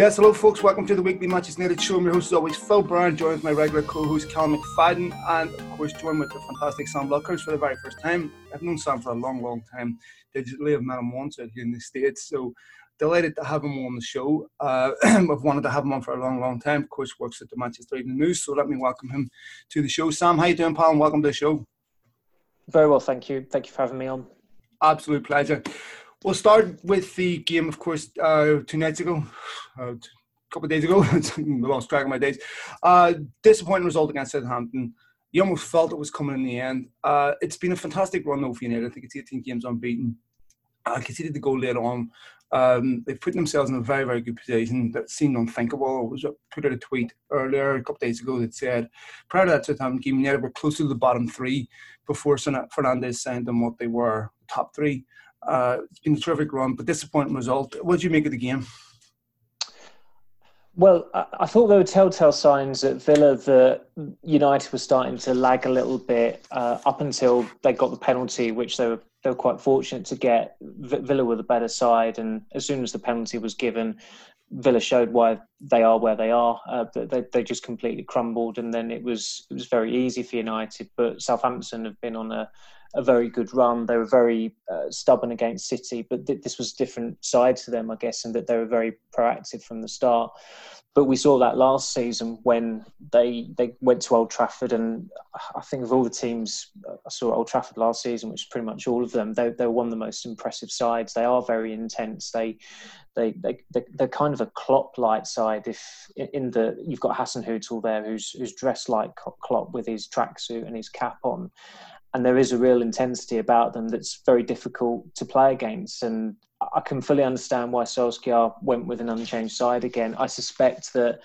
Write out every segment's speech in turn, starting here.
Yes, hello, folks. Welcome to the weekly Matches United show. I'm your host, as always, Phil Brown, joined with my regular co-host, Cal McFadden, and of course, joined with the fantastic Sam Luckhurst for the very first time. I've known Sam for a long, long time. Digitally, I've met him once out here in the States, so delighted to have him on the show. Uh, I've wanted to have him on for a long, long time. Of course, works at the Manchester Evening News, so let me welcome him to the show. Sam, how you doing, pal? And welcome to the show. Very well, thank you. Thank you for having me on. Absolute pleasure. We'll start with the game, of course, uh, two nights ago. Uh, couple of days ago. I lost track of my days. Uh, disappointing result against Southampton. You almost felt it was coming in the end. Uh, it's been a fantastic run though for United. I think it's 18 games unbeaten. I uh, conceded the goal later on. Um, they've put themselves in a very, very good position that seemed unthinkable. I was put out a tweet earlier, a couple of days ago, that said prior to that Southampton game, United were close to the bottom three before Fernandes signed them what they were, top three. Uh, it's been a terrific run, but disappointing result. What did you make of the game? Well, I thought there were telltale signs at Villa that United was starting to lag a little bit uh, up until they got the penalty, which they were they were quite fortunate to get. Villa were the better side, and as soon as the penalty was given, Villa showed why they are where they are. Uh, they they just completely crumbled, and then it was it was very easy for United. But Southampton have been on a a very good run. They were very uh, stubborn against City, but th- this was a different side to them, I guess, and that they were very proactive from the start. But we saw that last season when they they went to Old Trafford, and I think of all the teams I saw Old Trafford last season, which is pretty much all of them, they they're one of the most impressive sides. They are very intense. They they they they're kind of a Klopp light side. If in the you've got Hasenhüttl there, who's who's dressed like Klopp with his tracksuit and his cap on, and there is a real intensity about them that's very difficult to play against. And I can fully understand why Solskjaer went with an unchanged side again. I suspect that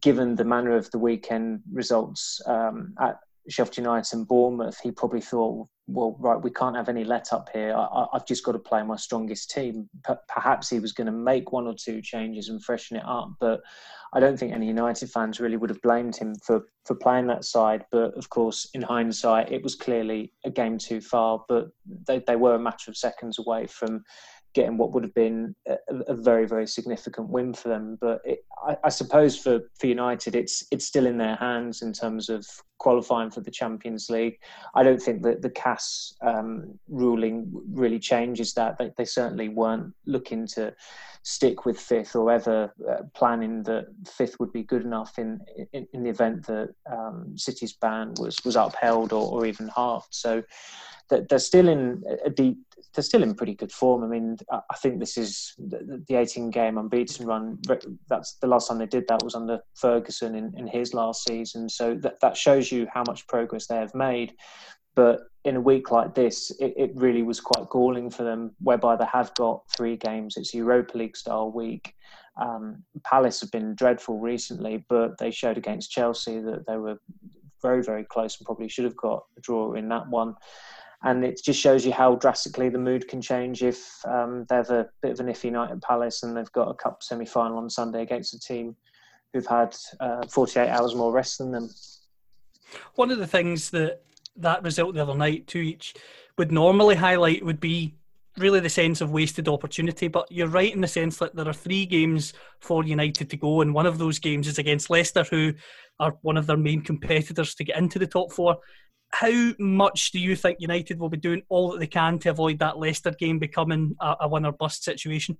given the manner of the weekend results um, at Sheffield United and Bournemouth, he probably thought, well, right, we can't have any let up here. I, have just got to play my strongest team. P- perhaps he was going to make one or two changes and freshen it up, but I don't think any United fans really would have blamed him for, for playing that side. But of course, in hindsight, it was clearly a game too far, but they, they were a matter of seconds away from getting what would have been a, a very very significant win for them. But it, I, I, suppose for, for United, it's it's still in their hands in terms of qualifying for the Champions League. I don't think that the CAS um, ruling really changes that. They, they certainly weren't looking to stick with fifth or ever uh, planning that fifth would be good enough in in, in the event that um, City's ban was was upheld or, or even halved. So they're still in a deep they're still in pretty good form. I mean, I think this is the 18 game unbeaten run. That's the last time they did that was under Ferguson in, in his last season. So that, that shows you how much progress they have made. But in a week like this, it, it really was quite galling for them, whereby they have got three games. It's Europa League style week. Um, Palace have been dreadful recently, but they showed against Chelsea that they were very, very close and probably should have got a draw in that one and it just shows you how drastically the mood can change if um, they have a bit of an iffy night at Palace and they've got a cup semi-final on Sunday against a team who've had uh, 48 hours more rest than them. One of the things that that result the other night to each would normally highlight would be really the sense of wasted opportunity. But you're right in the sense that there are three games for United to go, and one of those games is against Leicester, who are one of their main competitors to get into the top four how much do you think United will be doing all that they can to avoid that Leicester game becoming a, a win or bust situation?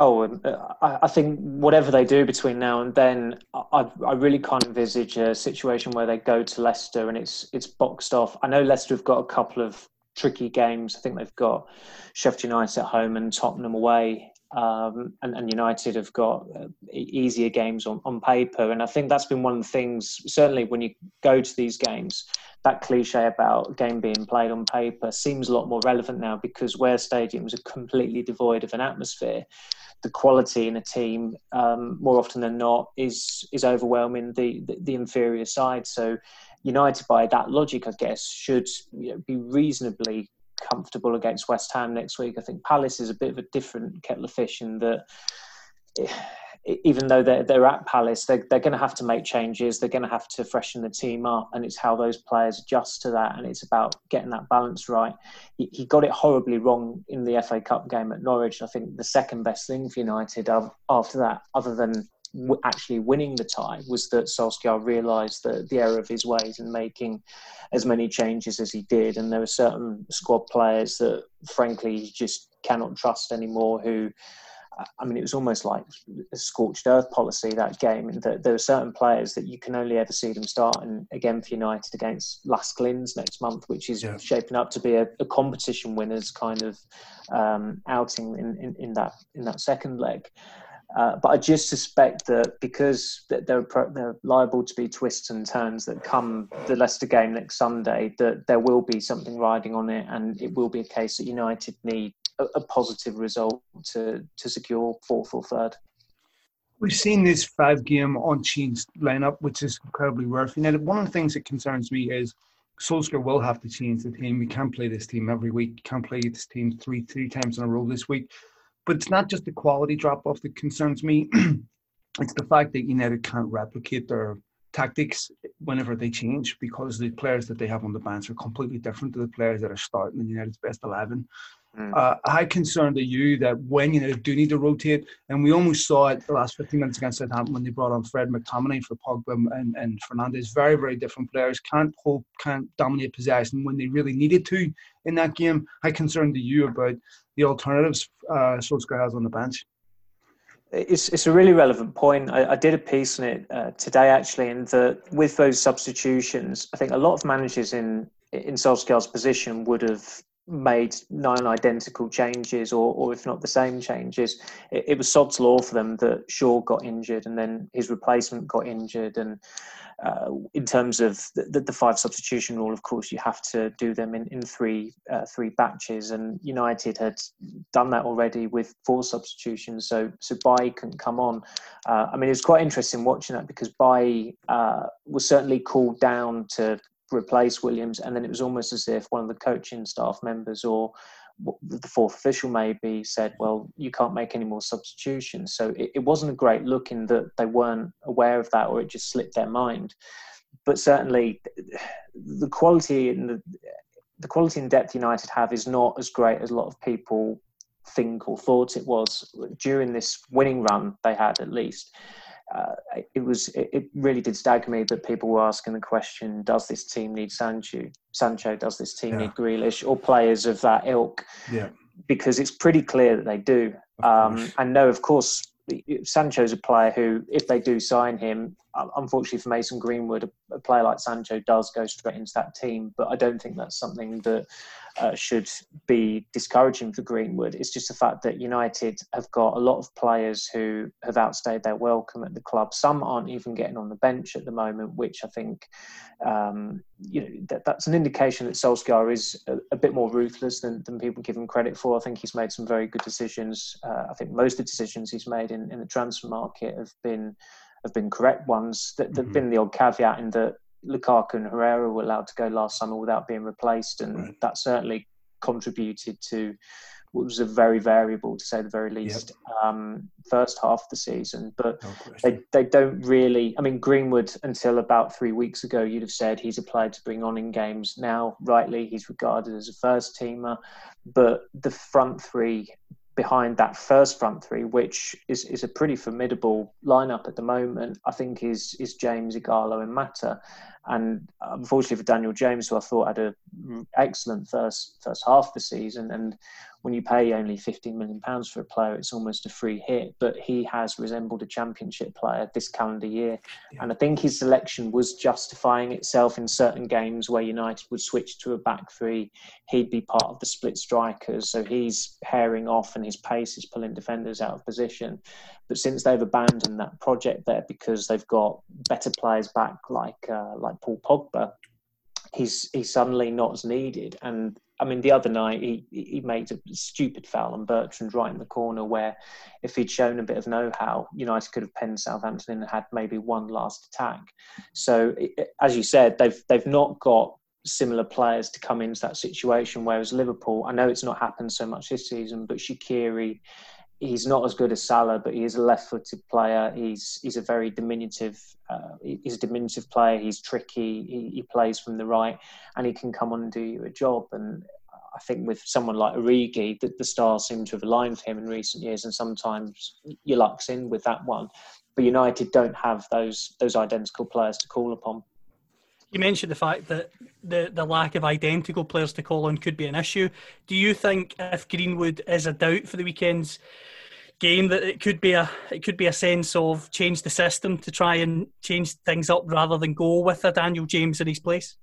Oh, uh, I think whatever they do between now and then, I, I, really can't envisage a situation where they go to Leicester and it's it's boxed off. I know Leicester have got a couple of tricky games. I think they've got Sheffield United at home and Tottenham away um, and, and, United have got uh, easier games on, on paper. And I think that's been one of the things, certainly when you go to these games, that cliche about game being played on paper seems a lot more relevant now because where stadiums are completely devoid of an atmosphere, the quality in a team, um, more often than not, is is overwhelming the, the, the inferior side. So United, by that logic, I guess, should you know, be reasonably comfortable against West Ham next week. I think Palace is a bit of a different kettle of fish in that eh, even though they're, they're at Palace, they're, they're going to have to make changes. They're going to have to freshen the team up, and it's how those players adjust to that. And it's about getting that balance right. He, he got it horribly wrong in the FA Cup game at Norwich. I think the second best thing for United after that, other than actually winning the tie, was that Solskjaer realised the, the error of his ways in making as many changes as he did. And there were certain squad players that, frankly, he just cannot trust anymore who I mean, it was almost like a scorched earth policy that game. That there are certain players that you can only ever see them starting again for United against LASK Linz next month, which is yeah. shaping up to be a, a competition winners kind of um, outing in, in, in, that in that second leg. Uh, but I just suspect that because they're, they're liable to be twists and turns that come the Leicester game next Sunday, that there will be something riding on it, and it will be a case that United need a, a positive result to to secure fourth or third. We've seen this five game unchanged lineup, which is incredibly rare United. One of the things that concerns me is Solskjaer will have to change the team. We can't play this team every week. Can't play this team three three times in a row this week. But it's not just the quality drop off that concerns me. it's the fact that United can't replicate their tactics whenever they change because the players that they have on the bench are completely different to the players that are starting in United's best 11. Mm. Uh, how concerned are you that when you know, do need to rotate, and we almost saw it the last 15 minutes against Southampton when they brought on Fred McTominay for Pogba and, and Fernandes, very, very different players, can't hold, can't dominate possession when they really needed to in that game. How concerned are you about the alternatives uh, Solskjaer has on the bench? It's, it's a really relevant point. I, I did a piece on it uh, today, actually, and that with those substitutions, I think a lot of managers in in Solskjaer's position would have made nine identical changes or, or if not the same changes. It, it, was sod's law for them that Shaw got injured and then his replacement got injured. And uh, in terms of the, the, five substitution rule, of course, you have to do them in, in three uh, three batches. And United had done that already with four substitutions. So so Bailly couldn't come on. Uh, I mean, it was quite interesting watching that because Bailly uh, was certainly called down to replace Williams, and then it was almost as if one of the coaching staff members or the fourth official maybe said, "Well, you can't make any more substitutions." So it, it wasn't a great look in that they weren't aware of that, or it just slipped their mind. But certainly, the quality and the the quality and depth United have is not as great as a lot of people think or thought it was during this winning run they had, at least uh, it was it, really did stagger me that people were asking the question: Does this team need Sancho? Sancho? Does this team yeah. need Grealish or players of that ilk? Yeah, because it's pretty clear that they do. Um, and no, of course, Sancho's a player who, if they do sign him, unfortunately for Mason Greenwood, a player like Sancho does go straight into that team. But I don't think that's something that uh, should be discouraging for Greenwood. It's just the fact that United have got a lot of players who have outstayed their welcome at the club. Some aren't even getting on the bench at the moment, which I think um, you know that, that's an indication that Solskjaer is a, a, bit more ruthless than, than people give him credit for. I think he's made some very good decisions. Uh, I think most of the decisions he's made in, in the transfer market have been have been correct ones. There've mm-hmm. been the odd caveat in that Lukaku and Herrera were allowed to go last summer without being replaced, and right. that certainly contributed to what was a very variable, to say the very least, yep. um, first half of the season. But no they, they don't really. I mean, Greenwood until about three weeks ago, you'd have said he's a player to bring on in games. Now, rightly, he's regarded as a first teamer, but the front three behind that first front three, which is, is a pretty formidable lineup at the moment, I think is is James, Ighalo, and Mata. And unfortunately for Daniel James, who I thought had an excellent first first half of the season, and when you pay only 15 million pounds for a player, it's almost a free hit. But he has resembled a championship player this calendar year, yeah. and I think his selection was justifying itself in certain games where United would switch to a back three. He'd be part of the split strikers, so he's pairing off, and his pace is pulling defenders out of position. But since they've abandoned that project there because they've got better players back, like uh, like Paul Pogba, he's he's suddenly not as needed. And I mean, the other night he he made a stupid foul on Bertrand right in the corner, where if he'd shown a bit of know-how, United could have penned Southampton and had maybe one last attack. So, as you said, they've they've not got similar players to come into that situation. Whereas Liverpool, I know it's not happened so much this season, but Shaqiri he's not as good as Salah, but he is a left-footed player. He's he's a very diminutive. Uh, he's a diminutive player. He's tricky. He, he, plays from the right, and he can come on and do you a job. And I think with someone like Origi, that the stars seem to have aligned for him in recent years, and sometimes your luck's in with that one. But United don't have those those identical players to call upon. You mentioned the fact that the, the lack of identical players to call on could be an issue. Do you think if Greenwood is a doubt for the weekend's game that it could be a it could be a sense of change the system to try and change things up rather than go with a Daniel James in his place?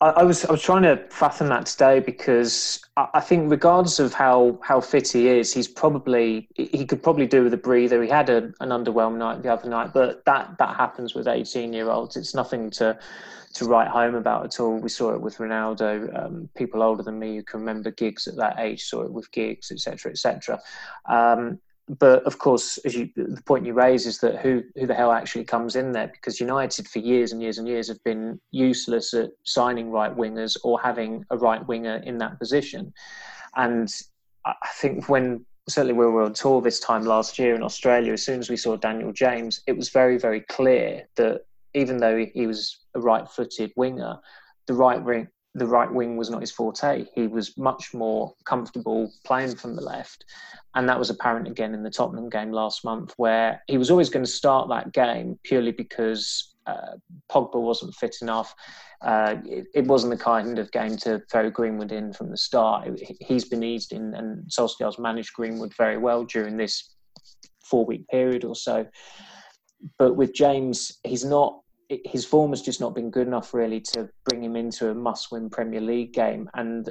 I, I was I was trying to fathom that today because I, I, think regardless of how, how fit he is, he's probably he could probably do with a breather. He had a, an underwhelming night the other night, but that that happens with eighteen year olds. It's nothing to to write home about at all. We saw it with Ronaldo. Um, people older than me who can remember Giggs at that age saw it with Giggs, etc., etc. Um, but of course, as you, the point you raise is that who who the hell actually comes in there? Because United for years and years and years have been useless at signing right wingers or having a right winger in that position. And I think when certainly when we were on tour this time last year in Australia, as soon as we saw Daniel James, it was very very clear that even though he was a right-footed winger, the right wing the right wing was not his forte. He was much more comfortable playing from the left. And that was apparent again in the Tottenham game last month, where he was always going to start that game purely because uh, Pogba wasn't fit enough. Uh, it, it, wasn't the kind of game to throw Greenwood in from the start. He's been eased in, and Solskjaer's managed Greenwood very well during this four week period or so. But with James, he's not his form has just not been good enough really to bring him into a must-win Premier League game. And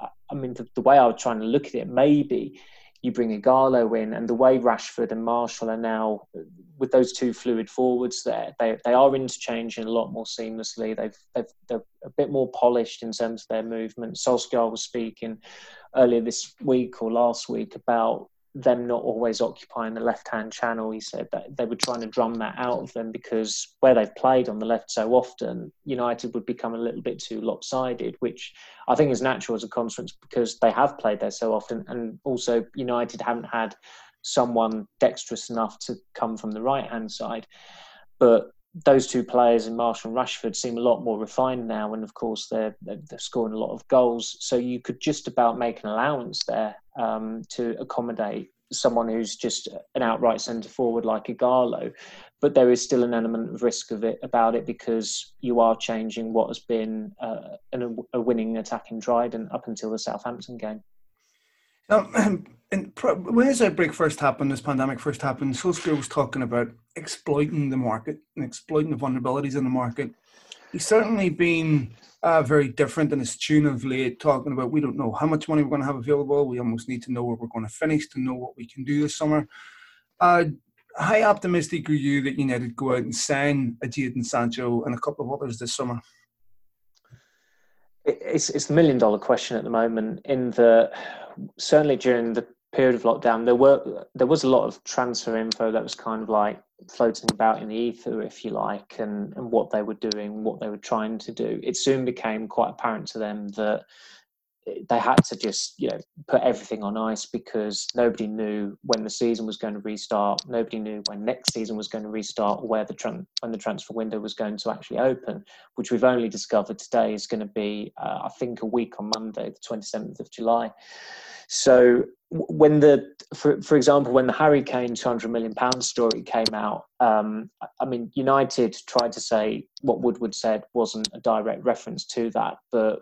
uh, I mean, the, the way I was trying to look at it, maybe you bring Ighalo in, and the way Rashford and Martial are now with those two fluid forwards there, they they are interchanging a lot more seamlessly. They've, they've they're a bit more polished in terms of their movement. Solskjaer was speaking earlier this week or last week about them not always occupying the left hand channel. He said that they were trying to drum that out of them because where they've played on the left so often, United would become a little bit too lopsided, which I think is natural as a consequence because they have played there so often. And also, United haven't had someone dexterous enough to come from the right hand side. But those two players in Martial and Rashford seem a lot more refined now, and of course they're they're scoring a lot of goals. So you could just about make an allowance there um, to accommodate someone who's just an outright centre forward like Ighalo. But there is still an element of risk of it about it because you are changing what has been uh, an, a winning attacking trident up until the Southampton game. And when this outbreak first happened, this pandemic first happened, Solskjaer was talking about exploiting the market and exploiting the vulnerabilities in the market. He's certainly been uh, very different in his tune of late, talking about we don't know how much money we're going to have available. We almost need to know where we're going to finish to know what we can do this summer. Uh, how optimistic are you that United go out and sign a Jadon Sancho and a couple of others this summer? It's it's the million dollar question at the moment. In the certainly during the period of lockdown, there were there was a lot of transfer info that was kind of like floating about in the ether, if you like, and and what they were doing, what they were trying to do. It soon became quite apparent to them that they had to just you know put everything on ice because nobody knew when the season was going to restart nobody knew when next season was going to restart or where the tran- when the transfer window was going to actually open which we've only discovered today is going to be uh, i think a week on monday the 27th of july. So when the, for, for example, when the Harry Kane 200 million pound story came out, um, I mean, United tried to say what Woodward said wasn't a direct reference to that, but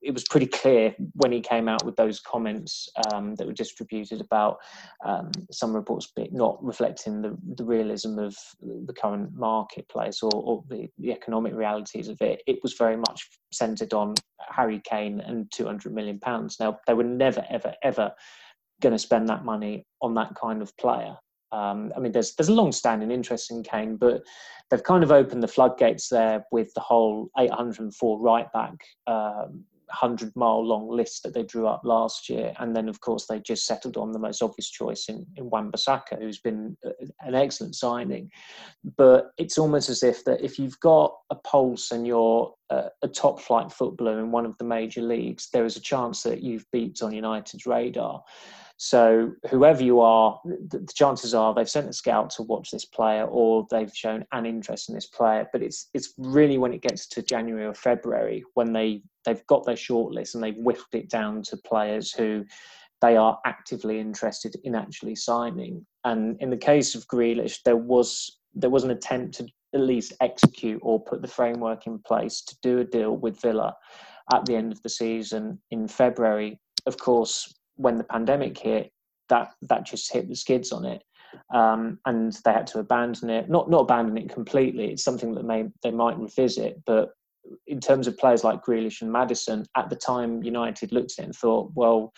it was pretty clear when he came out with those comments um, that were distributed about um, some reports not reflecting the, the, realism of the current marketplace or, or the, the, economic realities of it. It was very much centered on Harry Kane and 200 million pounds. Now, they were never, ever, ever going to spend that money on that kind of player. Um, I mean, there's there's a long-standing interest in Kane, but they've kind of opened the floodgates there with the whole 804 right back um, 100 mile long list that they drew up last year. And then, of course, they just settled on the most obvious choice in, in Wan-Bissaka, who's been an excellent signing. But it's almost as if that if you've got a pulse and you're a, a top flight footballer in one of the major leagues, there is a chance that you've beat on United's radar. So whoever you are, the, chances are they've sent a scout to watch this player, or they've shown an interest in this player. But it's it's really when it gets to January or February when they they've got their shortlist and they've whittled it down to players who they are actively interested in actually signing. And in the case of Grealish, there was there was an attempt to at least execute or put the framework in place to do a deal with Villa at the end of the season in February. Of course, when the pandemic hit, that that just hit the skids on it, um, and they had to abandon it. Not not abandon it completely. It's something that may they might revisit, but in terms of players like Grealish and Maddison, at the time United looked at it and thought, well,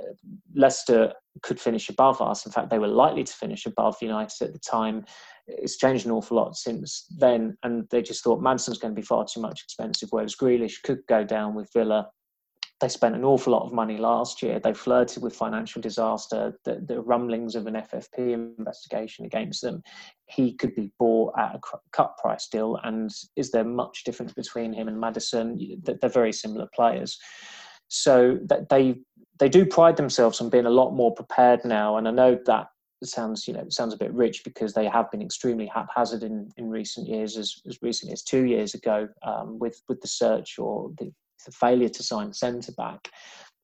uh, Leicester could finish above us. In fact, they were likely to finish above United at the time. It's changed an awful lot since then, and they just thought Maddison's going to be far too much expensive, whereas Grealish could go down with Villa they spent an awful lot of money last year. They flirted with financial disaster, the, the, rumblings of an FFP investigation against them. He could be bought at a cut price deal. And is there much difference between him and Maddison? They're very similar players. So that they they do pride themselves on being a lot more prepared now. And I know that sounds you know sounds a bit rich because they have been extremely haphazard in, in recent years as, as recently as two years ago um, with with the search or the the failure to sign centre back.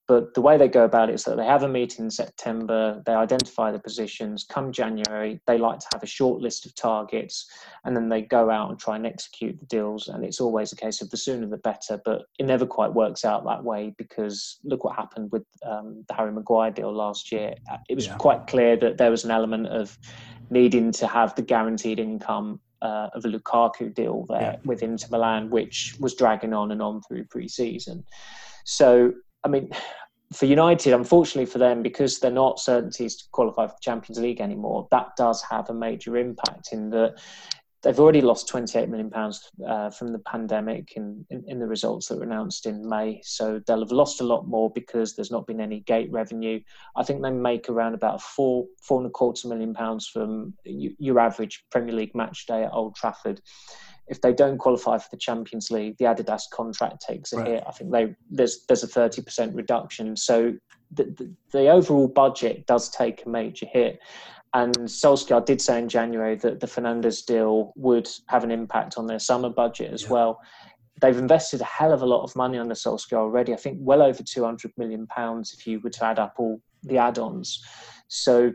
But the way they go about it is that they have a meeting in September, they identify the positions. Come January, they like to have a short list of targets, and then they go out and try and execute the deals. And it's always a case of the sooner the better, but it never quite works out that way because look what happened with um, the Harry Maguire deal last year. It was yeah. quite clear that there was an element of needing to have the guaranteed income uh, of a Lukaku deal there yeah. with Inter Milan, which was dragging on and on through pre-season. So, I mean, for United, unfortunately for them, because they're not certainties to qualify for the Champions League anymore, that does have a major impact in that they've already lost 28 million pounds uh, from the pandemic in, in, in, the results that were announced in May. So they'll have lost a lot more because there's not been any gate revenue. I think they make around about four four and a quarter million pounds from your average Premier League match day at Old Trafford. If they don't qualify for the Champions League, the Adidas contract takes a right. hit. I think they there's there's a 30% reduction. So the, the, the overall budget does take a major hit. And Solskjaer did say in January that the Fernandes deal would have an impact on their summer budget as yeah. well. They've invested a hell of a lot of money on the Solskjaer already. I think well over 200 million pounds if you were to add up all the add-ons. So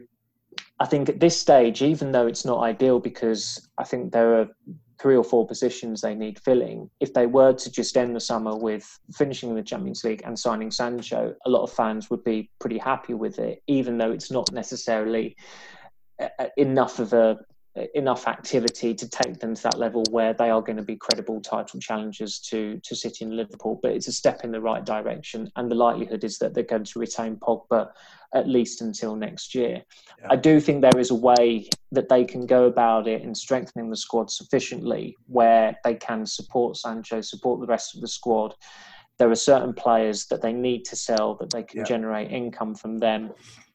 I think at this stage, even though it's not ideal because I think there are three or four positions they need filling, if they were to just end the summer with finishing the Champions League and signing Sancho, a lot of fans would be pretty happy with it, even though it's not necessarily Uh, enough of a enough activity to take them to that level where they are going to be credible title challengers to to City and Liverpool. But it's a step in the right direction, and the likelihood is that they're going to retain Pogba at least until next year. Yeah. I do think there is a way that they can go about it in strengthening the squad sufficiently where they can support Sancho, support the rest of the squad. There are certain players that they need to sell that they can yeah. generate income from them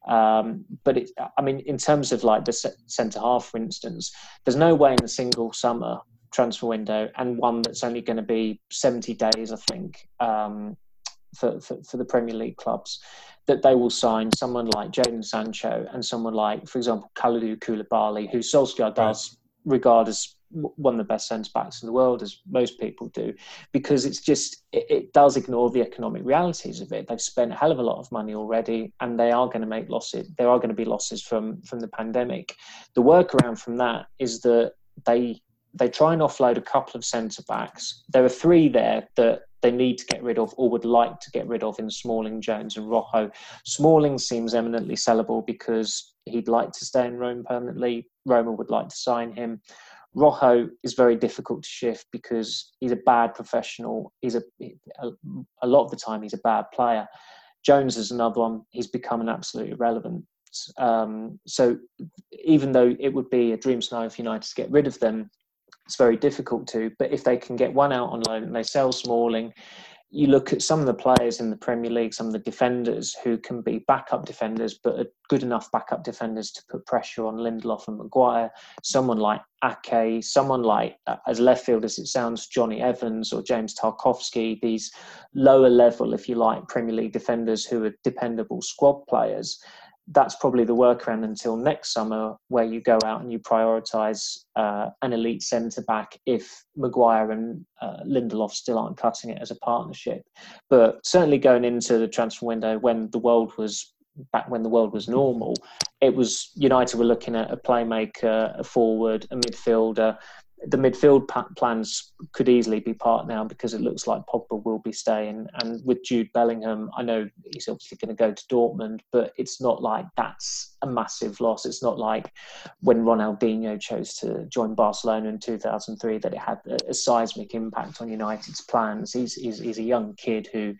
um, but it, I mean, in terms of like the centre half, for instance, there's no way in a single summer transfer window and one that's only going to be 70 days, I think, um, for, for, for, the Premier League clubs, that they will sign someone like Jadon Sancho and someone like, for example, Kalidou Koulibaly, who Solskjaer does regard as one of the best centre backs in the world, as most people do, because it's just it, it, does ignore the economic realities of it. They've spent a hell of a lot of money already, and they are going to make losses. There are going to be losses from from the pandemic. The workaround from that is that they they try and offload a couple of centre backs. There are three there that they need to get rid of or would like to get rid of in Smalling, Jones, and Rojo. Smalling seems eminently sellable because he'd like to stay in Rome permanently. Roma would like to sign him. Rojo is very difficult to shift because he's a bad professional. He's a, a, lot of the time he's a bad player. Jones is another one. He's become an absolute irrelevant. Um, so even though it would be a dream scenario for United to get rid of them, it's very difficult to. But if they can get one out on loan and they sell Smalling, you look at some of the players in the Premier League, some of the defenders who can be backup defenders, but are good enough backup defenders to put pressure on Lindelof and Maguire. Someone like Ake, someone like, uh, as left field as it sounds, Jonny Evans or James Tarkowski, these lower level, if you like, Premier League defenders who are dependable squad players that's probably the workaround until next summer, where you go out and you prioritise uh, an elite centre back if Maguire and uh, Lindelof still aren't cutting it as a partnership. But certainly going into the transfer window when the world was back when the world was normal, it was United were looking at a playmaker, a forward, a midfielder, the midfield plans could easily be part now because it looks like Pogba will be staying. And with Jude Bellingham, I know he's obviously going to go to Dortmund, but it's not like that's a massive loss. It's not like when Ronaldinho chose to join Barcelona in 2003 that it had a, seismic impact on United's plans. He's, he's, he's a young kid who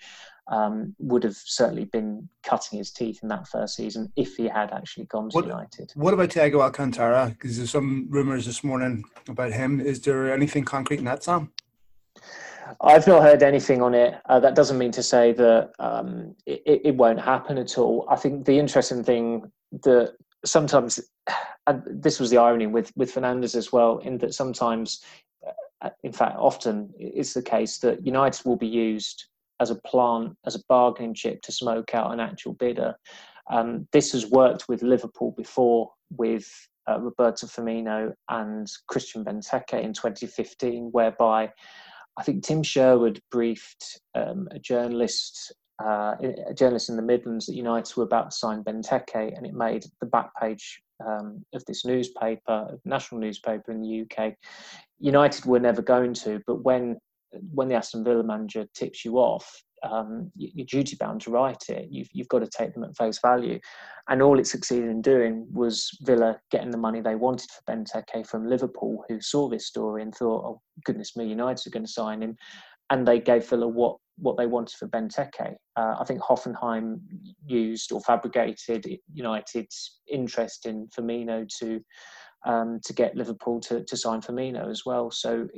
um, would have certainly been cutting his teeth in that first season if he had actually gone to what, United. What about Thiago Alcantara? Because there's some rumours this morning about him. Is there anything concrete in that, Sam? I've not heard anything on it. Uh, that doesn't mean to say that um, it, it, won't happen at all. I think the interesting thing that sometimes, and this was the irony with with Fernandes as well, in that sometimes, uh, in fact, often it's the case that United will be used as a plant, as a bargaining chip to smoke out an actual bidder. Um, this has worked with Liverpool before with uh, Roberto Firmino and Christian Benteke in 2015, whereby I think Tim Sherwood briefed um, a journalist, uh, a journalist in the Midlands that United were about to sign Benteke, and it made the back page um, of this newspaper, national newspaper in the UK. United were never going to, but when when the Aston Villa manager tips you off, um, you're duty bound to write it. You've, you've got to take them at face value. And all it succeeded in doing was Villa getting the money they wanted for Benteke from Liverpool, who saw this story and thought, oh, goodness me, United are going to sign him. And they gave Villa what, what they wanted for Benteke. Uh, I think Hoffenheim used or fabricated United's interest in Firmino to um, to get Liverpool to, to sign Firmino as well. So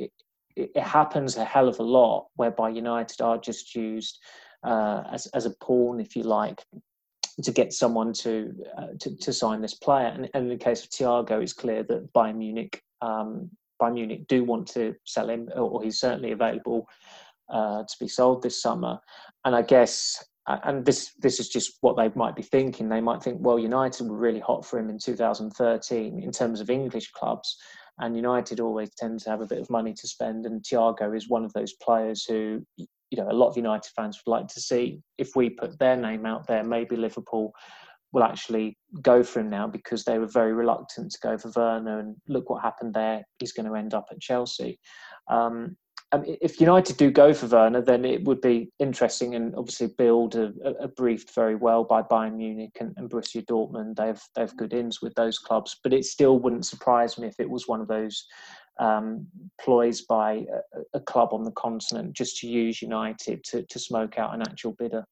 it, happens a hell of a lot whereby United are just used uh, as, as a pawn, if you like, to get someone to, uh, to, to sign this player. And, and, in the case of Thiago, it's clear that Bayern Munich um, Bayern Munich do want to sell him, or he's certainly available uh, to be sold this summer. And I guess, and this this is just what they might be thinking. They might think, well, United were really hot for him in 2013 in terms of English clubs, and United always tend to have a bit of money to spend. And Thiago is one of those players who, you know, a lot of United fans would like to see. If we put their name out there, maybe Liverpool will actually go for him now because they were very reluctant to go for Werner. And look what happened there. He's going to end up at Chelsea. Um, um, if United do go for Werner, then it would be interesting and obviously build a, a briefed very well by Bayern Munich and, and Borussia Dortmund. They have they have good ins with those clubs, but it still wouldn't surprise me if it was one of those um, ploys by a, a, club on the continent just to use United to, to smoke out an actual bidder.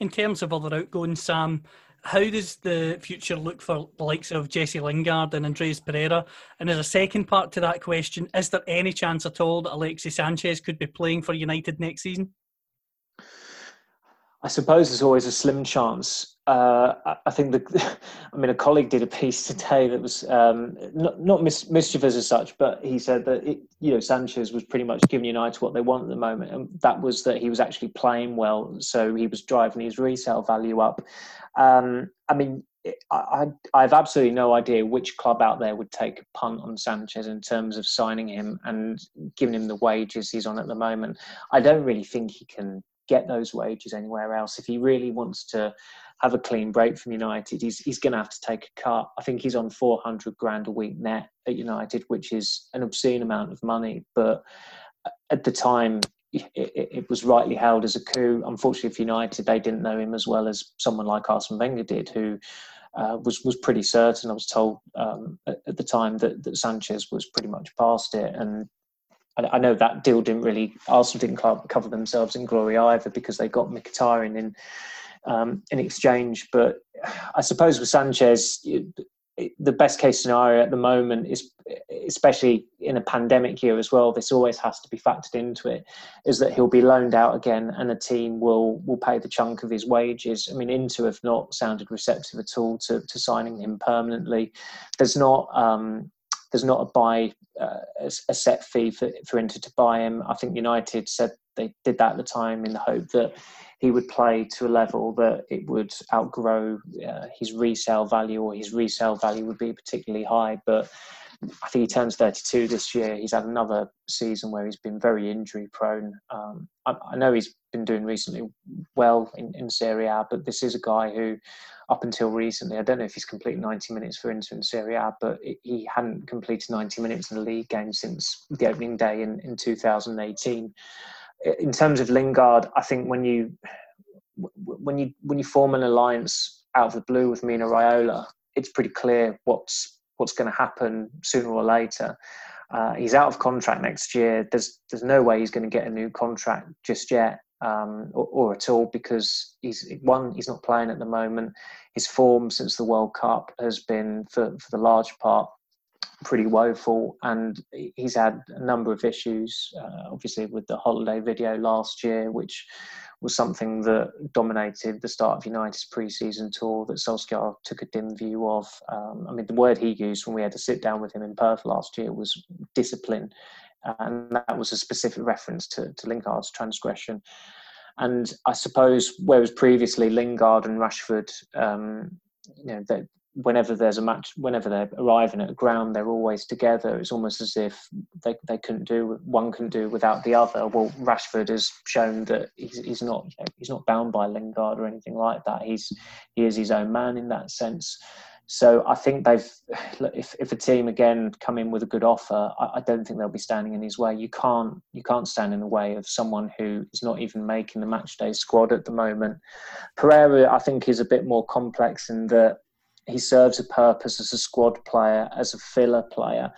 In terms of other outgoings, Sam, how does the future look for the likes of Jesse Lingard and Andreas Pereira? And as a second part to that question, is there any chance at all that Alexis Sanchez could be playing for United next season? I suppose there's always a slim chance. Uh, I think the, I mean, a colleague did a piece today that was um, not, not mis- mischievous as such, but he said that it, you know Sanchez was pretty much giving United what they want at the moment, and that was that he was actually playing well, so he was driving his resale value up. Um, I mean, I, I have absolutely no idea which club out there would take a punt on Sanchez in terms of signing him and giving him the wages he's on at the moment. I don't really think he can get those wages anywhere else. If he really wants to have a clean break from United, he's he's going to have to take a cut. I think he's on 400 grand a week net at United, which is an obscene amount of money. But at the time, it, it, was rightly held as a coup. Unfortunately for United, they didn't know him as well as someone like Arsene Wenger did, who uh, was was pretty certain. I was told um, at, at, the time that, that Sanchez was pretty much past it, and I, know that deal didn't really Arsenal didn't cover themselves in glory either because they got Mkhitaryan in um, in exchange. But I suppose with Sanchez, the best case scenario at the moment is, especially in a pandemic year as well, this always has to be factored into it, is that he'll be loaned out again and the team will will pay the chunk of his wages. I mean, Inter have not sounded receptive at all to, to signing him permanently. There's not um, there's not a buy uh, a set fee for, for Inter to buy him. I think United said they did that at the time in the hope that he would play to a level that it would outgrow uh, his resale value or his resale value would be particularly high. But I think he turns 32 this year. He's had another season where he's been very injury prone. Um, I, I, know he's been doing recently well in, in Serie A, but this is a guy who, up until recently, I don't know if he's completed 90 minutes for Inter in Serie A, but he hadn't completed 90 minutes in a league game since the opening day in, in 2018 in terms of Lingard, I think when you when you when you form an alliance out of the blue with Mino Raiola, it's pretty clear what's what's going to happen sooner or later. Uh, he's out of contract next year. There's there's no way he's going to get a new contract just yet, um, or, or, at all, because he's one he's not playing at the moment. His form since the World Cup has been, for for the large part, pretty woeful, and he's had a number of issues. Uh, obviously, with the holiday video last year, which was something that dominated the start of United's pre-season tour that Solskjaer took a dim view of. Um, I mean, the word he used when we had to sit down with him in Perth last year was discipline, and that was a specific reference to, to Lingard's transgression. And I suppose whereas previously Lingard and Rashford, um, you know, they, whenever there's a match, whenever they're arriving at a ground, they're always together. It's almost as if they, they couldn't do one can do without the other. Well, Rashford has shown that he's, he's not he's not bound by Lingard or anything like that. He's he is his own man in that sense. So I think they've if if a team again come in with a good offer, I, I don't think they'll be standing in his way. You can't you can't stand in the way of someone who is not even making the matchday squad at the moment. Pereira, I think, is a bit more complex in that he serves a purpose as a squad player, as a filler player.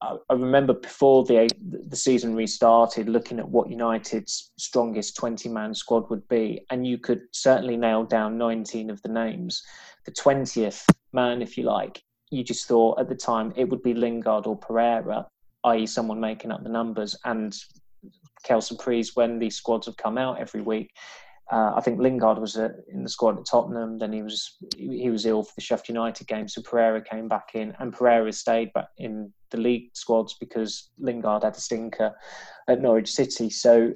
I, remember before the the season restarted, looking at what United's strongest twenty man squad would be, and you could certainly nail down nineteen of the names. The twentieth man, if you like, you just thought at the time it would be Lingard or Pereira, i.e., someone making up the numbers. And Kelson Priest, when these squads have come out every week, uh, I think Lingard was uh, in the squad at Tottenham. Then he was he was ill for the Sheffield United game, so Pereira came back in, and Pereira stayed back in the league squads because Lingard had a stinker at Norwich City. So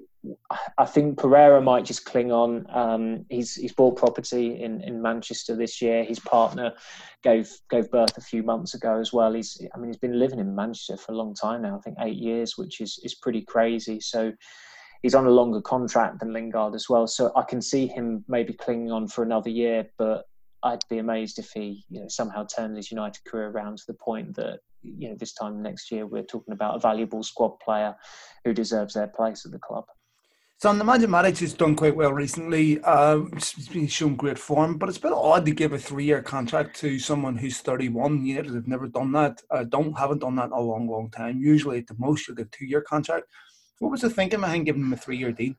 I think Pereira might just cling on. Um, he's he's bought property in, in Manchester this year. His partner gave gave birth a few months ago as well. He's I mean he's been living in Manchester for a long time now. I think eight years, which is is pretty crazy. So he's on a longer contract than Lingard as well. So I can see him maybe clinging on for another year, but I'd be amazed if he you know, somehow turned his United career around to the point that you know this time next year we're talking about a valuable squad player who deserves their place at the club. So the Nemanja Matic has done quite well recently. Uh, he's been shown great form, but it's a bit odd to give a three-year contract to someone who's 31. United have never done that. Uh, don't haven't done that in a long, long time. Usually, at the most, you get a two-year contract. What was the thinking behind giving him a three year deal?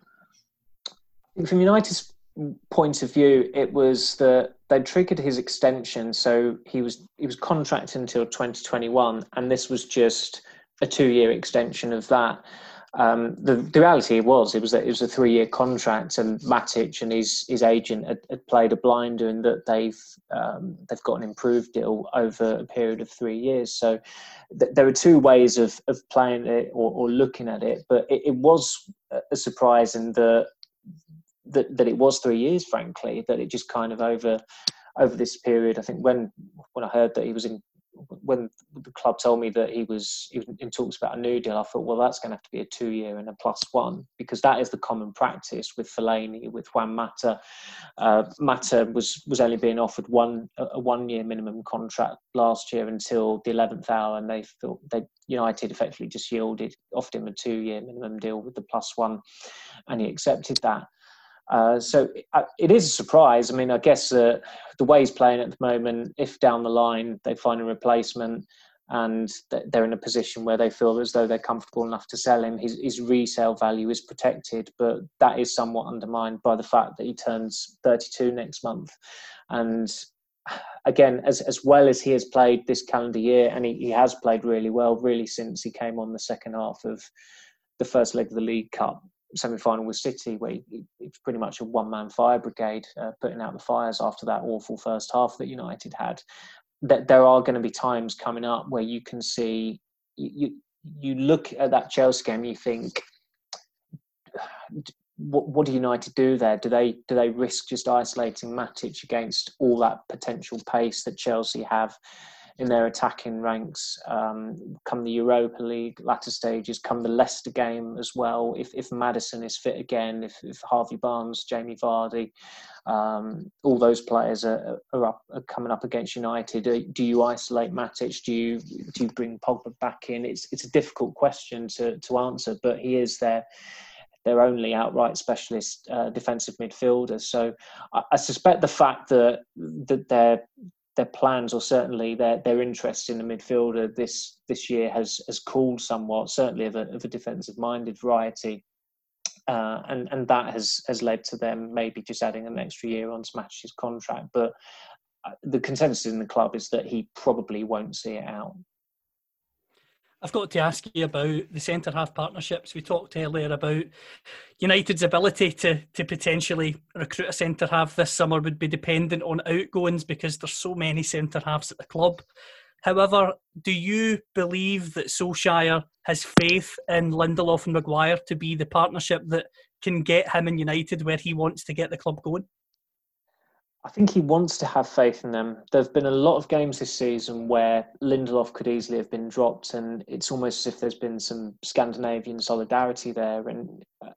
From United's point of view, it was that they triggered his extension, so he was he was contracted until 2021, and this was just a two year extension of that. Um, the, the reality was it was that it was a three year contract, and Matic and his his agent had, had played a blinder in that they've um, they've got an improved deal over a period of three years. So th- there are two ways of of playing it or, or looking at it, but it, it was a surprise in the that that it was three years. Frankly, that it just kind of over over this period. I think when when I heard that he was in when the club told me that he was, in talks about a new deal, I thought, well, that's going to have to be a two-year and a plus one because that is the common practice with Fellaini, with Juan Mata. Uh, Mata was was only being offered one a one-year minimum contract last year until the eleventh hour, and they thought they United effectively just yielded, offered him a two-year minimum deal with the plus one, and he accepted that. Uh, so uh, it is a surprise. I mean, I guess uh, the way he's playing at the moment, if down the line they find a replacement and they're in a position where they feel as though they're comfortable enough to sell him, his, his resale value is protected. But that is somewhat undermined by the fact that he turns 32 next month. And again, as as well as he has played this calendar year, and he, he has played really well, really since he came on the second half of the first leg of the League Cup semi-final with City, where it's pretty much a one-man fire brigade, uh, putting out the fires after that awful first half that United had. That there are going to be times coming up where you can see you you look at that Chelsea game, you think what, what do United do there? Do they do they risk just isolating Matic against all that potential pace that Chelsea have in their attacking ranks? Um, come the Europa League latter stages, come the Leicester game as well. If if Maddison is fit again, if, if Harvey Barnes, Jamie Vardy, um, all those players are, are, up, are coming up against United. Uh, do you isolate Matic? Do you do you bring Pogba back in? It's it's a difficult question to to answer, but he is there their only outright specialist uh, defensive midfielder. So I, I, suspect the fact that that their their plans or certainly their their interest in the midfielder this this year has has cooled somewhat, certainly of a, of a defensive minded variety. Uh, and and that has has led to them maybe just adding an extra year on Matic's contract. But uh, the consensus in the club is that he probably won't see it out. I've got to ask you about the centre half partnerships. We talked earlier about United's ability to to potentially recruit a centre half this summer would be dependent on outgoings because there's so many centre halves at the club. However, do you believe that Solskjaer has faith in Lindelof and Maguire to be the partnership that can get him and United where he wants to get the club going? I think he wants to have faith in them. There have been a lot of games this season where Lindelof could easily have been dropped, and it's almost as if there's been some Scandinavian solidarity there. And uh,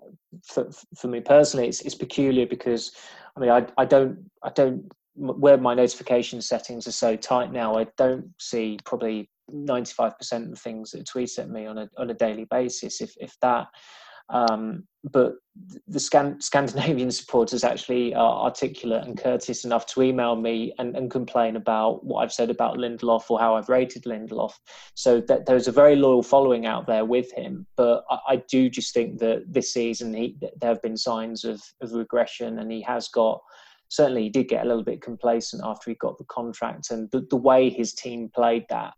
for, for me personally, it's, it's peculiar because I mean, I, I don't, I don't, where my notification settings are so tight now, I don't see probably 95% of things that tweet at me on a on a daily basis. If if that um, but the Scan- Scandinavian supporters actually are articulate and courteous enough to email me and, and, complain about what I've said about Lindelof or how I've rated Lindelof. So that there's a very loyal following out there with him. But I, I do just think that this season he, there have been signs of, of regression, and he has got certainly he did get a little bit complacent after he got the contract and the, the way his team played that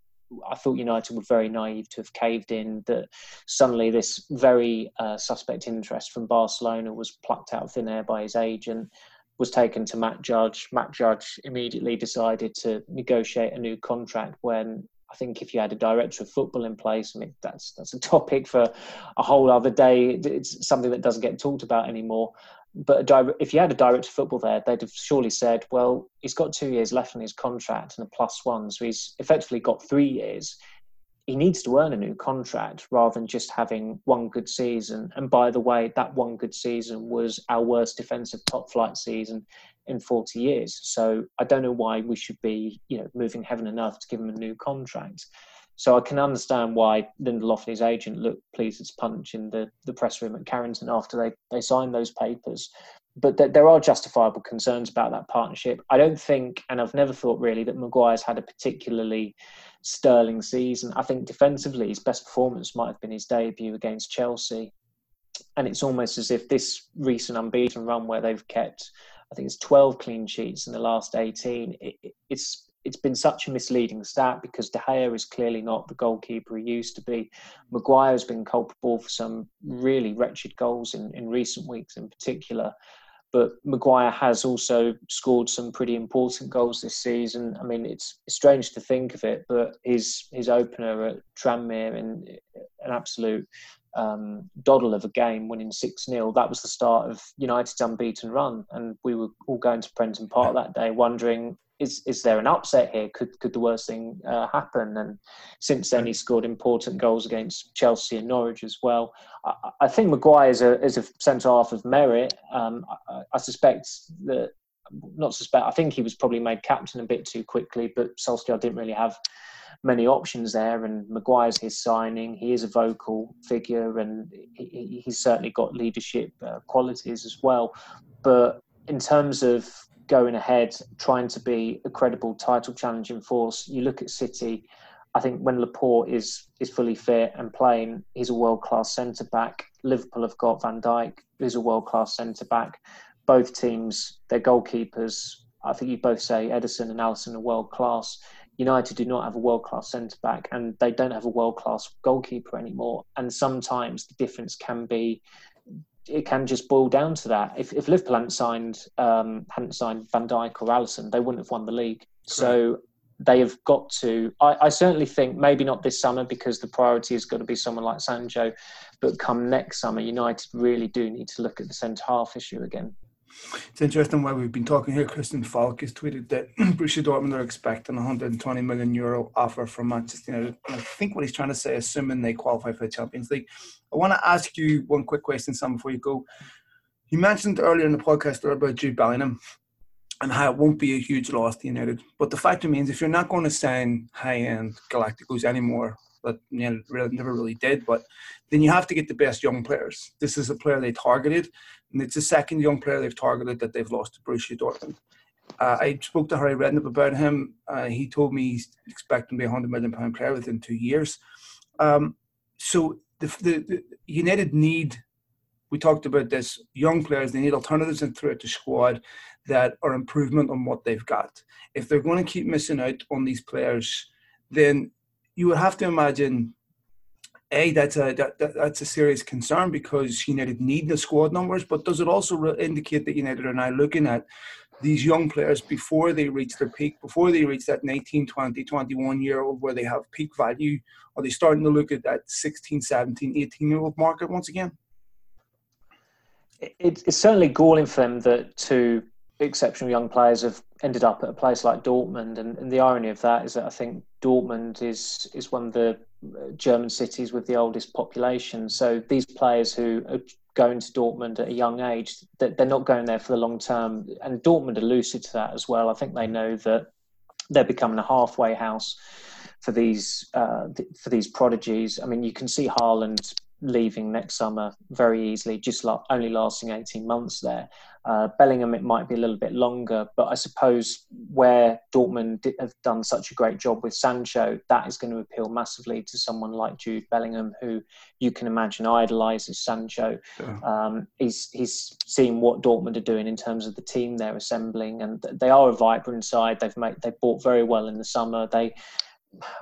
I thought United were very naive to have caved in. That suddenly this very uh, suspect interest from Barcelona was plucked out of thin air by his agent, was taken to Matt Judge. Matt Judge immediately decided to negotiate a new contract when I think if you had a director of football in place, I mean that's that's a topic for a whole other day. It's something that doesn't get talked about anymore but if you had a director of football there, they'd have surely said, well, he's got two years left on his contract and a plus one, so he's effectively got three years. He needs to earn a new contract rather than just having one good season. And by the way, that one good season was our worst defensive top flight season in 40 years. So I don't know why we should be, you know, moving heaven and earth to give him a new contract. So I can understand why Lindelof and his agent looked pleased as punch in the, the press room at Carrington after they, they signed those papers. But th- there are justifiable concerns about that partnership. I don't think, and I've never thought really, that Maguire's had a particularly sterling season. I think defensively, his best performance might have been his debut against Chelsea. And it's almost as if this recent unbeaten run where they've kept, I think it's 12 clean sheets in the last 18, it, it's it's been such a misleading stat because De Gea is clearly not the goalkeeper he used to be. Maguire's been culpable for some really wretched goals in, in recent weeks in particular. But Maguire has also scored some pretty important goals this season. I mean, it's, it's strange to think of it, but his his opener at Tranmere in an absolute um, doddle of a game, winning 6 0. That was the start of United's unbeaten run. And we were all going to Prenton Park that day wondering is is there an upset here? Could could the worst thing uh, happen? And since then, he scored important goals against Chelsea and Norwich as well. I, I think Maguire is a is a centre half of merit. Um, I, I, suspect that not suspect. I think he was probably made captain a bit too quickly, but Solskjaer didn't really have many options there. And Maguire's his signing. He is a vocal figure, and he, he's certainly got leadership uh, qualities as well. But in terms of going ahead, trying to be a credible title challenging force. You look at City. I think when Laporte is is fully fit and playing, he's a world class centre back. Liverpool have got Van Dijk, who's a world class centre back. Both teams, their goalkeepers I think you both say Ederson and Alisson are world class. United do not have a world class centre back and they don't have a world class goalkeeper anymore. And sometimes the difference can be it can just boil down to that. If, if Liverpool hadn't signed um, hadn't signed Van Dijk or Alisson, they wouldn't have won the league. Correct. So they have got to. I, I, certainly think maybe not this summer because the priority has got to be someone like Sancho, but come next summer, United really do need to look at the centre half issue again. It's interesting why we've been talking here. Christian Falk has tweeted that Borussia Dortmund are expecting a 120 million euro offer from Manchester United. And I think what he's trying to say, assuming they qualify for the Champions League. I want to ask you one quick question, Sam, before you go. You mentioned earlier in the podcast about Jude Bellingham and how it won't be a huge loss to United. But the fact remains, if you're not going to sign high-end Galacticos anymore, that you know, never really did, but then you have to get the best young players. This is a player they targeted, and it's the second young player they've targeted that they've lost to Borussia Dortmund. Uh, I spoke to Harry Redknapp about him. Uh, he told me he's expecting to be a hundred million pound player within two years. Um, so the, the, the, United need. We talked about this. Young players they need alternatives in throughout the squad that are improvement on what they've got. If they're going to keep missing out on these players, then you would have to imagine a that's a that, that, that's a serious concern because United need the squad numbers. But does it also re- indicate that United are now looking at these young players before they reach their peak, before they reach that 19, 20, 21 year old where they have peak value? Are they starting to look at that 16, 17, 18 year old market once again? it's certainly galling for them that two exceptional young players have ended up at a place like Dortmund, and, and, the irony of that is that I think Dortmund is is one of the German cities with the oldest population. So these players who are going to Dortmund at a young age, they're not going there for the long term, and Dortmund are lucid to that as well. I think they know that they're becoming a halfway house for these uh, for these prodigies. I mean, you can see Haaland leaving next summer very easily, just like only lasting 18 months there. Uh, Bellingham, it might be a little bit longer, but I suppose where Dortmund have done such a great job with Sancho, that is going to appeal massively to someone like Jude Bellingham, who you can imagine idolises Sancho. Yeah. Um, he's he's seen what Dortmund are doing in terms of the team they're assembling, and they are a vibrant side. They've made they bought very well in the summer. They,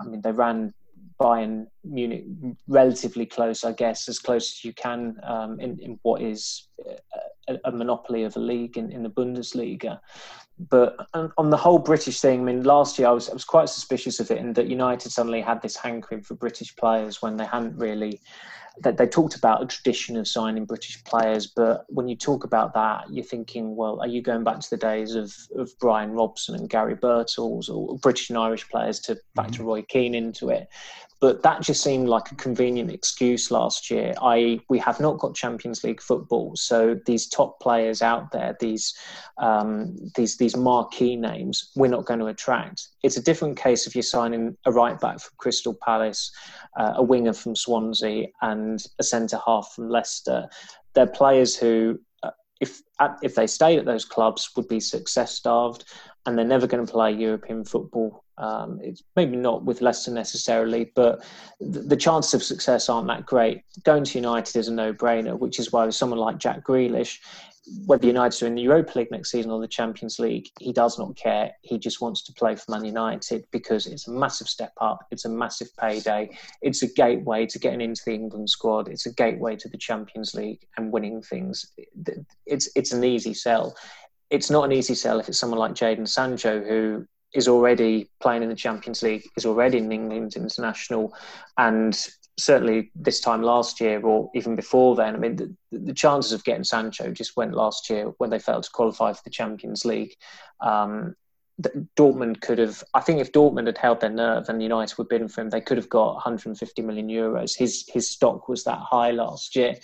I mean, they ran Bayern Munich relatively close, I guess, as close as you can um, in, in what is a, a, monopoly of a league in, in the Bundesliga. But on the whole British thing, I mean, last year I was I was quite suspicious of it, in that United suddenly had this hankering for British players when they hadn't really they talked about a tradition of signing British players, but when you talk about that, you're thinking, well, are you going back to the days of, of Brian Robson and Gary Birtles or British and Irish players to back to mm-hmm. Roy Keane into it? But that just seemed like a convenient excuse last year. I we have not got Champions League football, so these top players out there, these um, these these marquee names, we're not going to attract. It's a different case if you're signing a right back from Crystal Palace, uh, a winger from Swansea, and a centre half from Leicester. They're players who uh, if if they stayed at those clubs would be success starved and they're never going to play European football um, it's maybe not with Leicester necessarily, but the, the chances of success aren't that great. Going to United is a no-brainer, which is why with someone like Jack Grealish, whether United are in the Europa League next season or the Champions League, he does not care. He just wants to play for Man United because it's a massive step up. It's a massive payday. It's a gateway to getting into the England squad. It's a gateway to the Champions League and winning things. It's it's an easy sell. It's not an easy sell if it's someone like Jadon Sancho who is already playing in the Champions League, is already in England international, and certainly this time last year or even before then. I mean, the, the chances of getting Sancho just went last year when they failed to qualify for the Champions League. Um, Dortmund could have. I think if Dortmund had held their nerve and United were bidding for him, they could have got 150 million euros. His his stock was that high last year.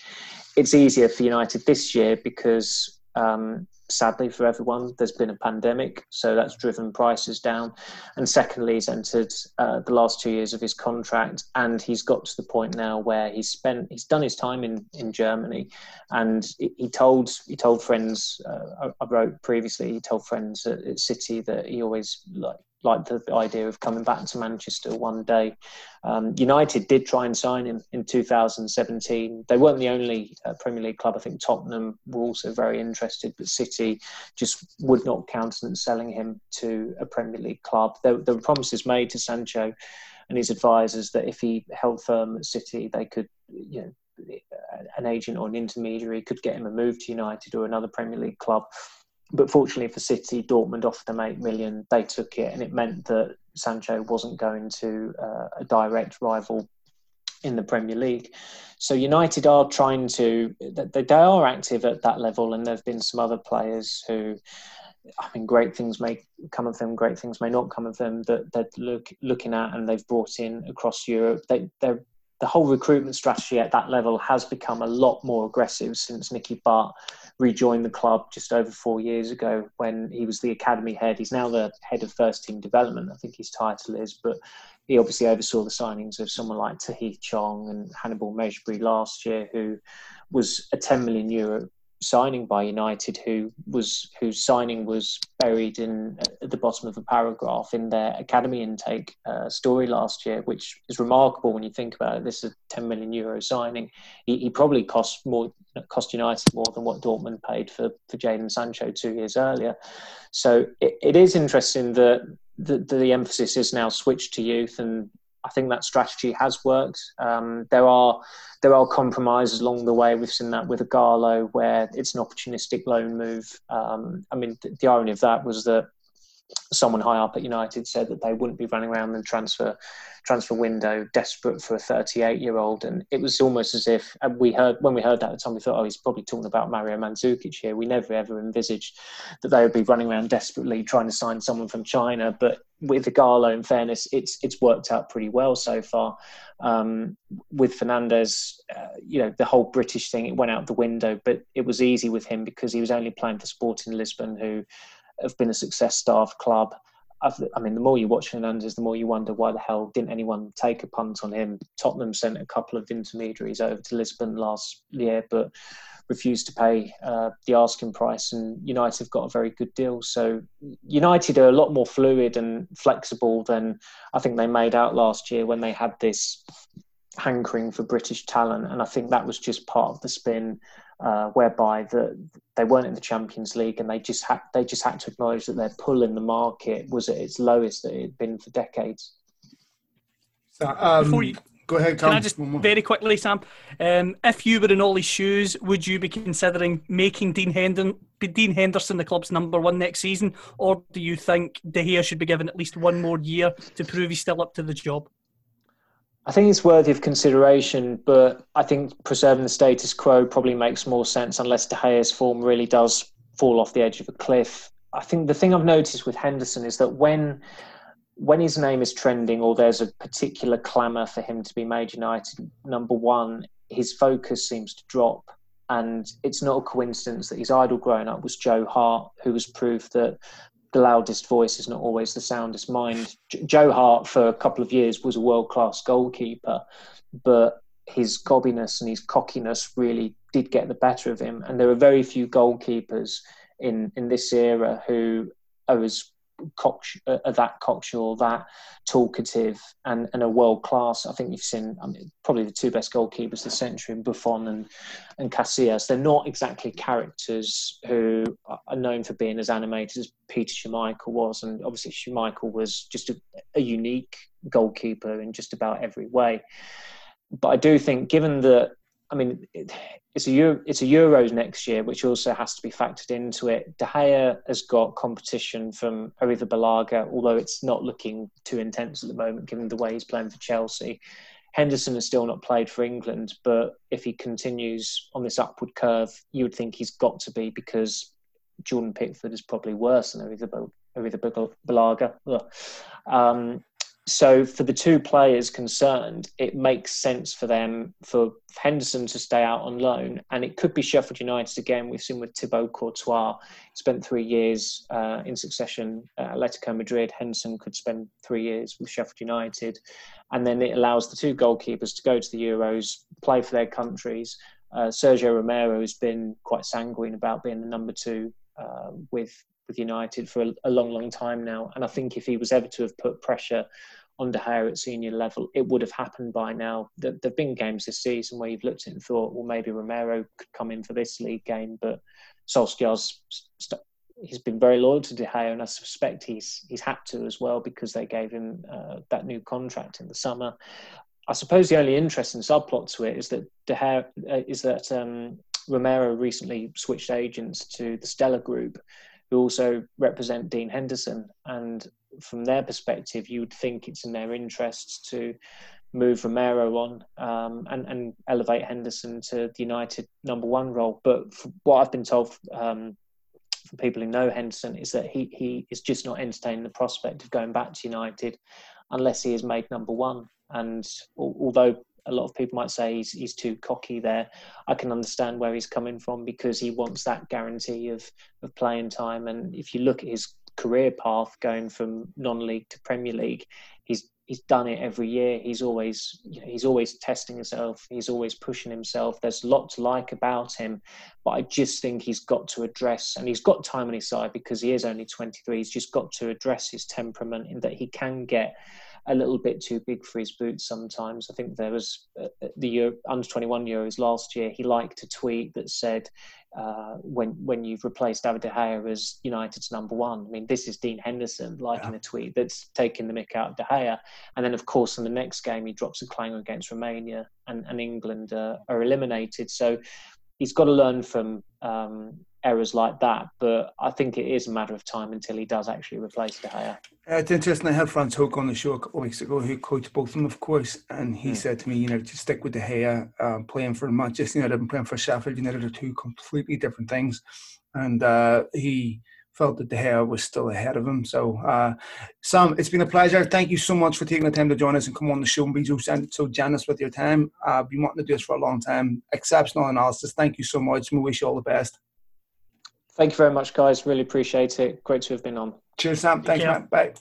It's easier for United this year because um, sadly for everyone, there's been a pandemic, so that's driven prices down. And secondly, he's entered uh, the last two years of his contract, and he's got to the point now where he's spent, he's done his time in, in Germany, and he told he told friends, uh, I wrote previously, he told friends at, at City that he always like liked the idea of coming back to Manchester one day. Um, United did try and sign him in 2017. They weren't the only uh, Premier League club. I think Tottenham were also very interested, but City just would not countenance selling him to a Premier League club. There, there were promises made to Sancho and his advisors that if he held firm at City, they could, you know, an agent or an intermediary could get him a move to United or another Premier League club. But fortunately for City, Dortmund offered them eight million. They took it, and it meant that Sancho wasn't going to uh, a direct rival in the Premier League. So United are trying to they, they are active at that level, and there have been some other players who. I mean, great things may come of them, great things may not come of them that they're look, looking at and they've brought in across Europe. They, they're the whole recruitment strategy at that level has become a lot more aggressive since Nicky Butt rejoined the club just over four years ago when he was the academy head. He's now the head of first team development, I think his title is, but he obviously oversaw the signings of someone like Tahith Chong and Hannibal Mejbri last year, who was a 10 million euro signing by United, who was whose signing was buried in at the bottom of a paragraph in their academy intake uh, story last year, which is remarkable when you think about it. This is a 10 million euro signing. He, he probably cost more cost United more than what Dortmund paid for for Jadon Sancho two years earlier. So it, it is interesting that the, the emphasis is now switched to youth and I think that strategy has worked. Um, there are there are compromises along the way. We've seen that with Ighalo, where it's an opportunistic loan move. Um, I mean, the, the irony of that was that someone high up at United said that they wouldn't be running around the transfer transfer window desperate for a 38 year old, and it was almost as if we heard when we heard that at the time we thought, oh, he's probably talking about Mario Mandzukic here. We never ever envisaged that they would be running around desperately trying to sign someone from China, but with Ighalo, in fairness, it's it's worked out pretty well so far. Um, with Fernandes, uh, you know, the whole British thing it went out the window, but it was easy with him because he was only playing for Sporting Lisbon, who have been a success staff club. I've, i mean, the more you watch Fernandes, the more you wonder why the hell didn't anyone take a punt on him. Tottenham sent a couple of intermediaries over to Lisbon last year, but refused to pay uh, the asking price, and United have got a very good deal. So United are a lot more fluid and flexible than I think they made out last year when they had this hankering for British talent, and I think that was just part of the spin uh, whereby the, they weren't in the Champions League and they just had they just had to acknowledge that their pull in the market was at its lowest that it had been for decades. So, um, Before you go ahead, Tom. Can I just very quickly, Sam? Um, if you were in Ole's shoes, would you be considering making Dean Henderson, Dean Henderson the club's number one next season, or do you think De Gea should be given at least one more year to prove he's still up to the job? I think it's worthy of consideration, but I think preserving the status quo probably makes more sense unless De Gea's form really does fall off the edge of a cliff. I think the thing I've noticed with Henderson is that when when his name is trending or there's a particular clamour for him to be made United number one, his focus seems to drop. And it's not a coincidence that his idol growing up was Joe Hart, who was proof that the loudest voice is not always the soundest mind. Joe Hart, for a couple of years, was a world class goalkeeper, but his gobbiness and his cockiness really did get the better of him. And there are very few goalkeepers in, in this era who are as cock, uh, that cocksure, that talkative, and, and a world class. I think you've seen I mean, probably the two best goalkeepers the century, Buffon and and Casillas. They're not exactly characters who are known for being as animated as Peter Schmeichel was, and obviously Schmeichel was just a, a unique goalkeeper in just about every way. But I do think, given that I mean, it's a Euro, it's a Euros next year, which also has to be factored into it. De Gea has got competition from Arrizabalaga, although it's not looking too intense at the moment, given the way he's playing for Chelsea. Henderson has still not played for England, but if he continues on this upward curve, you would think he's got to be because Jordan Pickford is probably worse than Arrizabalaga. Um, so for the two players concerned, it makes sense for them for Henderson to stay out on loan, and it could be Sheffield United again. We've seen with Thibaut Courtois, spent three years uh, in succession at Atletico Madrid. Henderson could spend three years with Sheffield United, and then it allows the two goalkeepers to go to the Euros, play for their countries. Uh, Sergio Romero has been quite sanguine about being the number two uh, with with United for a, a, long, long time now. And I think if he was ever to have put pressure on De Gea at senior level, it would have happened by now. There have been games this season where you've looked at and thought, well, maybe Romero could come in for this league game, but Solskjaer's st- he's been very loyal to De Gea, and I suspect he's he's had to as well because they gave him uh, that new contract in the summer. I suppose the only interesting subplot to it is that De Gea uh, is that um, Romero recently switched agents to the Stella Group, who also represent Dean Henderson, and from their perspective, you would think it's in their interests to move Romero on um, and, and elevate Henderson to the United number one role. But what I've been told um, from people who know Henderson is that he, he is just not entertaining the prospect of going back to United unless he is made number one. And although a lot of people might say he's, he's too cocky there, I can understand where he's coming from because he wants that guarantee of, of playing time. And if you look at his career path going from non-league to Premier League, he's he's done it every year. He's always you know, he's always testing himself. He's always pushing himself. There's a lot to like about him, but I just think he's got to address, and he's got time on his side because he is only 23. He's just got to address his temperament in that he can get a little bit too big for his boots sometimes. I think there was uh, the year, under 21 Euros last year. He liked a tweet that said, uh, "When when you've replaced David De Gea as United's number one." I mean, this is Dean Henderson liking yeah. a tweet that's taking the mick out of De Gea. And then, of course, in the next game, he drops a clanger against Romania, and, and England uh, are eliminated. So he's got to learn from um, errors like that. But I think it is a matter of time until he does actually replace De Gea. Uh, it's interesting. I had Frans Hoek on the show a couple of weeks ago who coached both of them, of course, and he mm. said to me, you know, to stick with De Gea, uh, playing for Manchester United and playing for Sheffield United are two completely different things. And uh, he felt that De Gea was still ahead of him. So, uh, Sam, it's been a pleasure. Thank you so much for taking the time to join us and come on the show and be so, so generous with your time. I've been wanting to do this for a long time. Exceptional analysis. Thank you so much. We wish you all the best. Thank you very much, guys. Really appreciate it. Great to have been on. Cheers, Sam. Thanks, man. Bye.